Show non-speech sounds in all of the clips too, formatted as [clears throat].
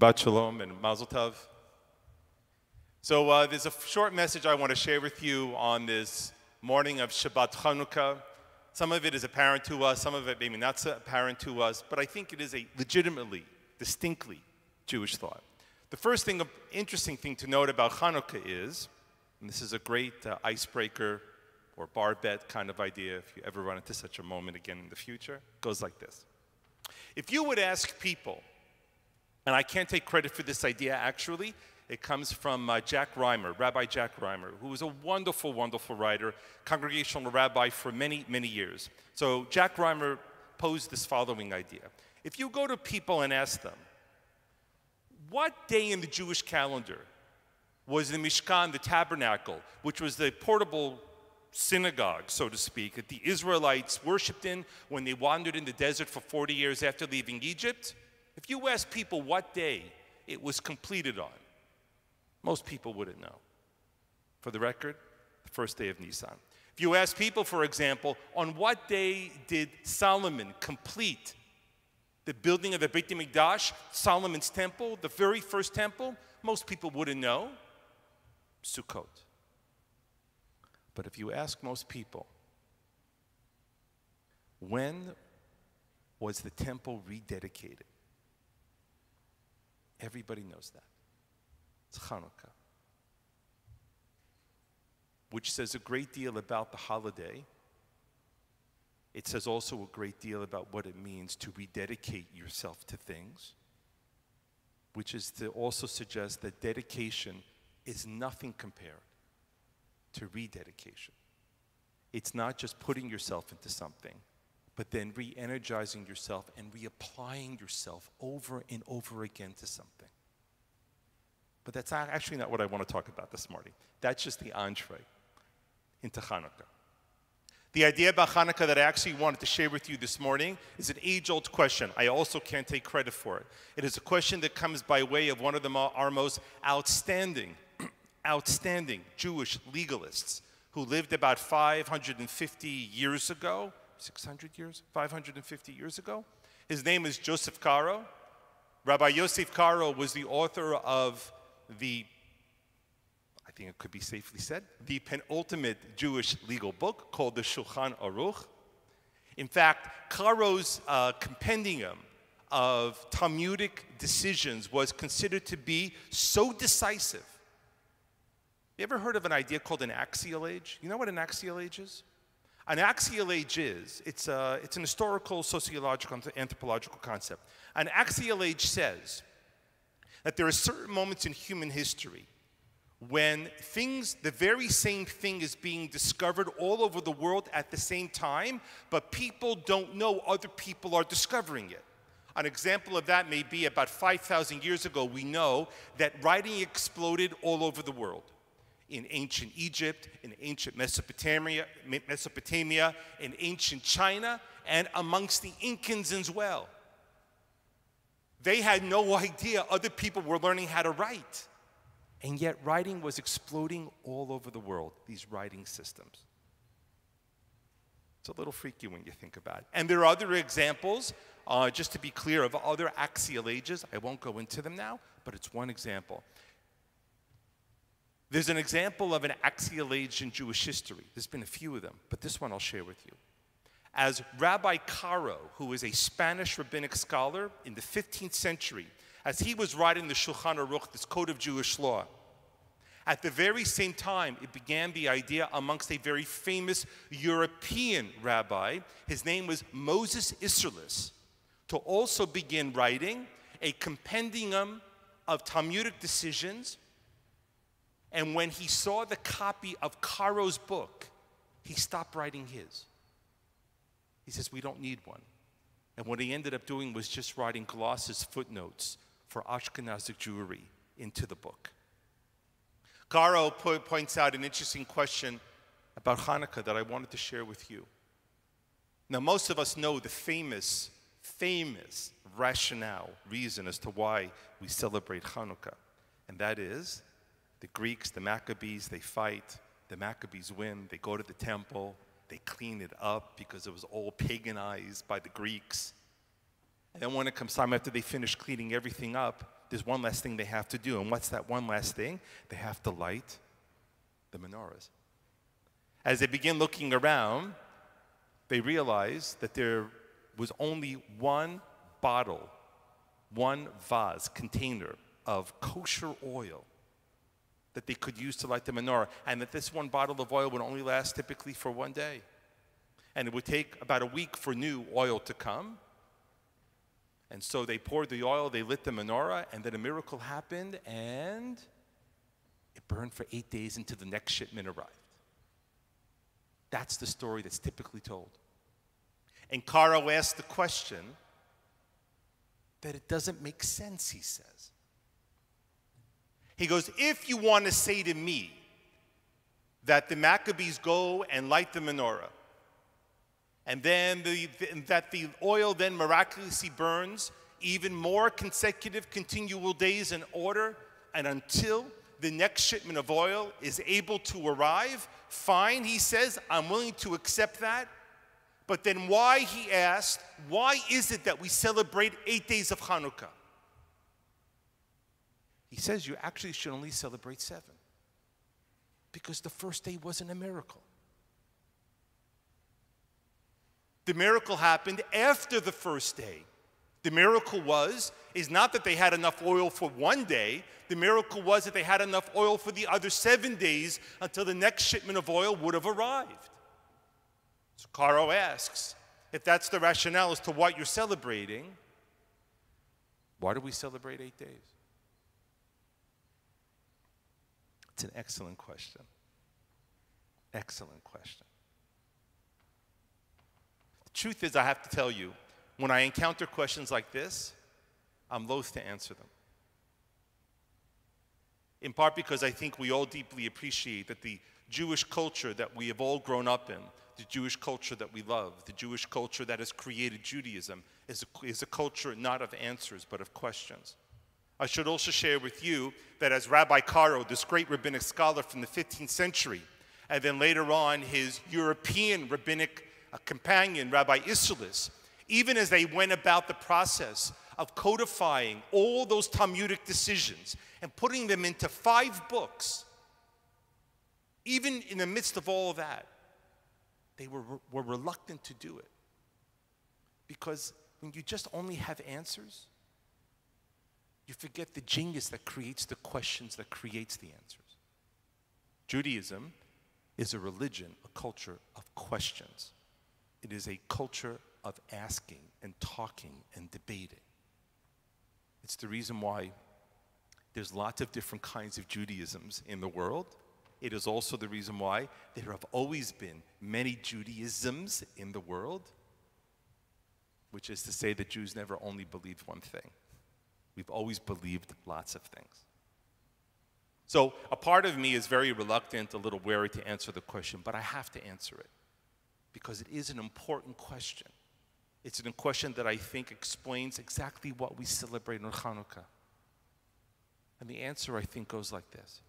Shabbat Shalom and Mazel Tov. So uh, there's a short message I want to share with you on this morning of Shabbat Chanukah. Some of it is apparent to us, some of it maybe not so apparent to us, but I think it is a legitimately, distinctly Jewish thought. The first thing, interesting thing to note about Hanukkah is, and this is a great uh, icebreaker or bar bet kind of idea if you ever run into such a moment again in the future, goes like this. If you would ask people, and I can't take credit for this idea actually, it comes from uh, Jack Riemer, Rabbi Jack Riemer, who was a wonderful, wonderful writer, congregational rabbi for many, many years. So Jack Riemer posed this following idea. If you go to people and ask them, what day in the Jewish calendar was the Mishkan, the tabernacle, which was the portable synagogue, so to speak, that the Israelites worshiped in when they wandered in the desert for 40 years after leaving Egypt? If you ask people what day it was completed on, most people wouldn't know. For the record, the first day of Nisan. If you ask people, for example, on what day did Solomon complete the building of the Beit HaMikdash, Solomon's temple, the very first temple, most people wouldn't know. Sukkot. But if you ask most people, when was the temple rededicated? Everybody knows that. It's Hanukkah, which says a great deal about the holiday. It says also a great deal about what it means to rededicate yourself to things, which is to also suggest that dedication is nothing compared to rededication. It's not just putting yourself into something, but then re energizing yourself and reapplying yourself over and over again to something. But that's actually not what I want to talk about this morning. That's just the entree into Hanukkah. The idea about Hanukkah that I actually wanted to share with you this morning is an age old question. I also can't take credit for it. It is a question that comes by way of one of the, our most outstanding [clears throat] outstanding Jewish legalists who lived about 550 years ago, 600 years, 550 years ago. His name is Joseph Caro. Rabbi Yosef Caro was the author of the, I think it could be safely said, the penultimate Jewish legal book called the Shulchan Aruch. In fact, Caro's uh, compendium of Talmudic decisions was considered to be so decisive you ever heard of an idea called an axial age? You know what an axial age is? An axial age is, it's, a, it's an historical, sociological, anthropological concept. An axial age says that there are certain moments in human history when things, the very same thing is being discovered all over the world at the same time, but people don't know other people are discovering it. An example of that may be about 5,000 years ago, we know that writing exploded all over the world in ancient Egypt, in ancient Mesopotamia, Mesopotamia, in ancient China, and amongst the Incans as well. They had no idea other people were learning how to write. And yet, writing was exploding all over the world, these writing systems. It's a little freaky when you think about it. And there are other examples, uh, just to be clear, of other axial ages. I won't go into them now, but it's one example. There's an example of an axial age in Jewish history. There's been a few of them, but this one I'll share with you. As Rabbi Caro, who was a Spanish rabbinic scholar in the 15th century, as he was writing the Shulchan Aruch, this code of Jewish law, at the very same time, it began the idea amongst a very famous European rabbi, his name was Moses Isserles, to also begin writing a compendium of Talmudic decisions and when he saw the copy of Caro's book, he stopped writing his. He says, We don't need one. And what he ended up doing was just writing glosses, footnotes for Ashkenazic Jewry into the book. Caro po points out an interesting question about Hanukkah that I wanted to share with you. Now, most of us know the famous, famous rationale, reason as to why we celebrate Hanukkah, and that is the Greeks, the Maccabees, they fight. The Maccabees win. They go to the temple. They clean it up because it was all paganized by the Greeks. And then when it comes time after they finish cleaning everything up, there's one last thing they have to do. And what's that one last thing? They have to light the menorahs. As they begin looking around, they realize that there was only one bottle, one vase, container of kosher oil that they could use to light the menorah, and that this one bottle of oil would only last typically for one day. And it would take about a week for new oil to come. And so they poured the oil, they lit the menorah, and then a miracle happened, and it burned for eight days until the next shipment arrived. That's the story that's typically told. And Caro asked the question that it doesn't make sense, he says. He goes, If you want to say to me that the Maccabees go and light the menorah, and then the, that the oil then miraculously burns even more consecutive continual days in order and until the next shipment of oil is able to arrive, fine, he says, I'm willing to accept that. But then why, he asked, why is it that we celebrate eight days of Hanukkah? He says you actually should only celebrate seven because the first day wasn't a miracle. The miracle happened after the first day. The miracle was is not that they had enough oil for one day. The miracle was that they had enough oil for the other 7 days until the next shipment of oil would have arrived. So Caro asks, if that's the rationale as to what you're celebrating, why do we celebrate 8 days? It's an excellent question. Excellent question The truth is, I have to tell you, when I encounter questions like this, I'm loath to answer them. In part because I think we all deeply appreciate that the Jewish culture that we have all grown up in, the Jewish culture that we love, the Jewish culture that has created Judaism, is a, is a culture not of answers but of questions. I should also share with you that as Rabbi Caro, this great rabbinic scholar from the 15th century, and then later on his European rabbinic uh, companion, Rabbi Isserles, even as they went about the process of codifying all those Talmudic decisions and putting them into five books, even in the midst of all of that, they were, were reluctant to do it. Because when you just only have answers, you forget the genius that creates the questions that creates the answers. Judaism is a religion, a culture of questions. It is a culture of asking and talking and debating. It's the reason why there's lots of different kinds of Judaisms in the world. It is also the reason why there have always been many Judaisms in the world, which is to say that Jews never only believed one thing. We've always believed lots of things. So a part of me is very reluctant, a little wary to answer the question, but I have to answer it because it is an important question. It's a question that I think explains exactly what we celebrate on Hanukkah. And the answer, I think, goes like this.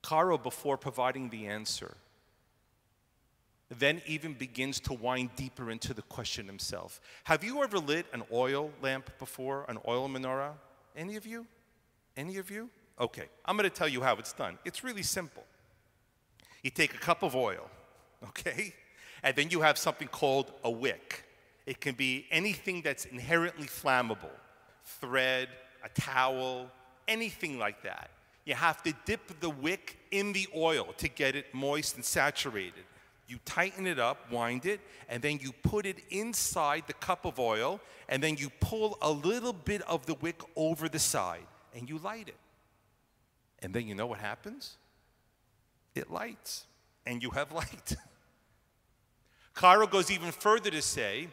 Caro, before providing the answer, then even begins to wind deeper into the question himself. Have you ever lit an oil lamp before, an oil menorah? Any of you? Any of you? Okay, I'm to tell you how it's done. It's really simple. You take a cup of oil, [laughs] okay? And then you have something called a wick. It can be anything that's inherently flammable thread, a towel, anything like that. You have to dip the wick in the oil to get it moist and saturated. You tighten it up, wind it, and then you put it inside the cup of oil, and then you pull a little bit of the wick over the side, and you light it. And then you know what happens? It lights, and you have [laughs] light. Caro goes even further to say,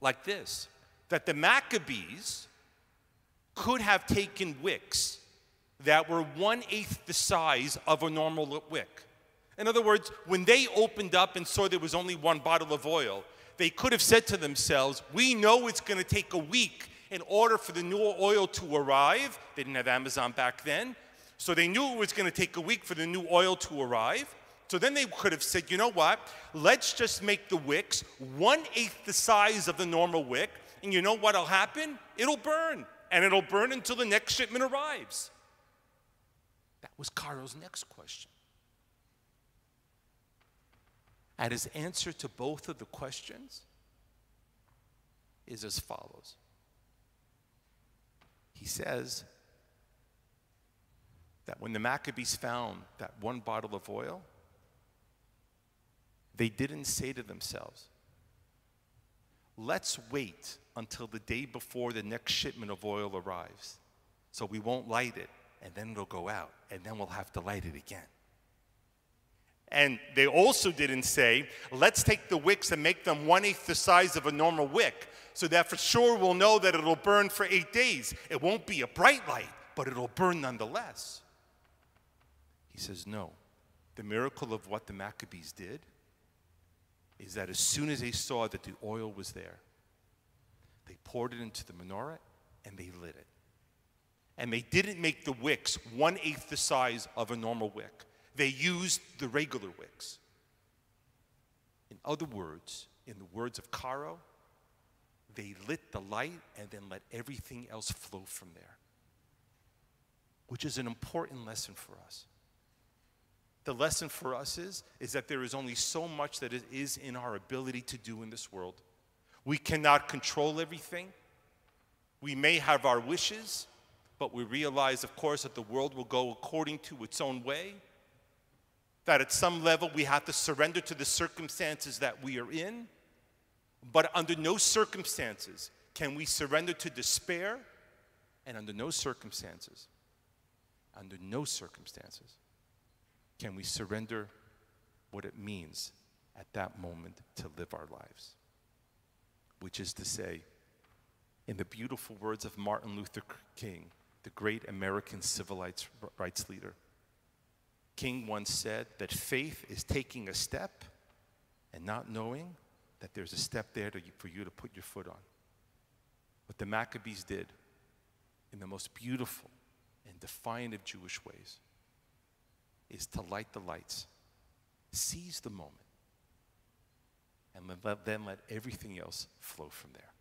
like this, that the Maccabees could have taken wicks that were one eighth the size of a normal wick. In other words, when they opened up and saw there was only one bottle of oil, they could have said to themselves, We know it's going to take a week in order for the new oil to arrive. They didn't have Amazon back then. So they knew it was going to take a week for the new oil to arrive. So then they could have said, you know what? Let's just make the wicks one eighth the size of the normal wick, and you know what'll happen? It'll burn, and it'll burn until the next shipment arrives. That was Caro's next question. And his answer to both of the questions is as follows He says that when the Maccabees found that one bottle of oil, they didn't say to themselves, let's wait until the day before the next shipment of oil arrives so we won't light it and then it'll go out and then we'll have to light it again. And they also didn't say, let's take the wicks and make them one eighth the size of a normal wick so that for sure we'll know that it'll burn for eight days. It won't be a bright light, but it'll burn nonetheless. He says, no. The miracle of what the Maccabees did is that as soon as they saw that the oil was there, they poured it into the menorah and they lit it. And they didn't make the wicks one eighth the size of a normal wick, they used the regular wicks. In other words, in the words of Caro, they lit the light and then let everything else flow from there, which is an important lesson for us. The lesson for us is, is that there is only so much that it is in our ability to do in this world. We cannot control everything. We may have our wishes, but we realize, of course, that the world will go according to its own way. That at some level we have to surrender to the circumstances that we are in. But under no circumstances can we surrender to despair, and under no circumstances, under no circumstances, can we surrender what it means at that moment to live our lives? Which is to say, in the beautiful words of Martin Luther King, the great American civil rights leader, King once said that faith is taking a step and not knowing that there's a step there to, for you to put your foot on. What the Maccabees did in the most beautiful and defiant of Jewish ways is to light the lights, seize the moment, and then let everything else flow from there.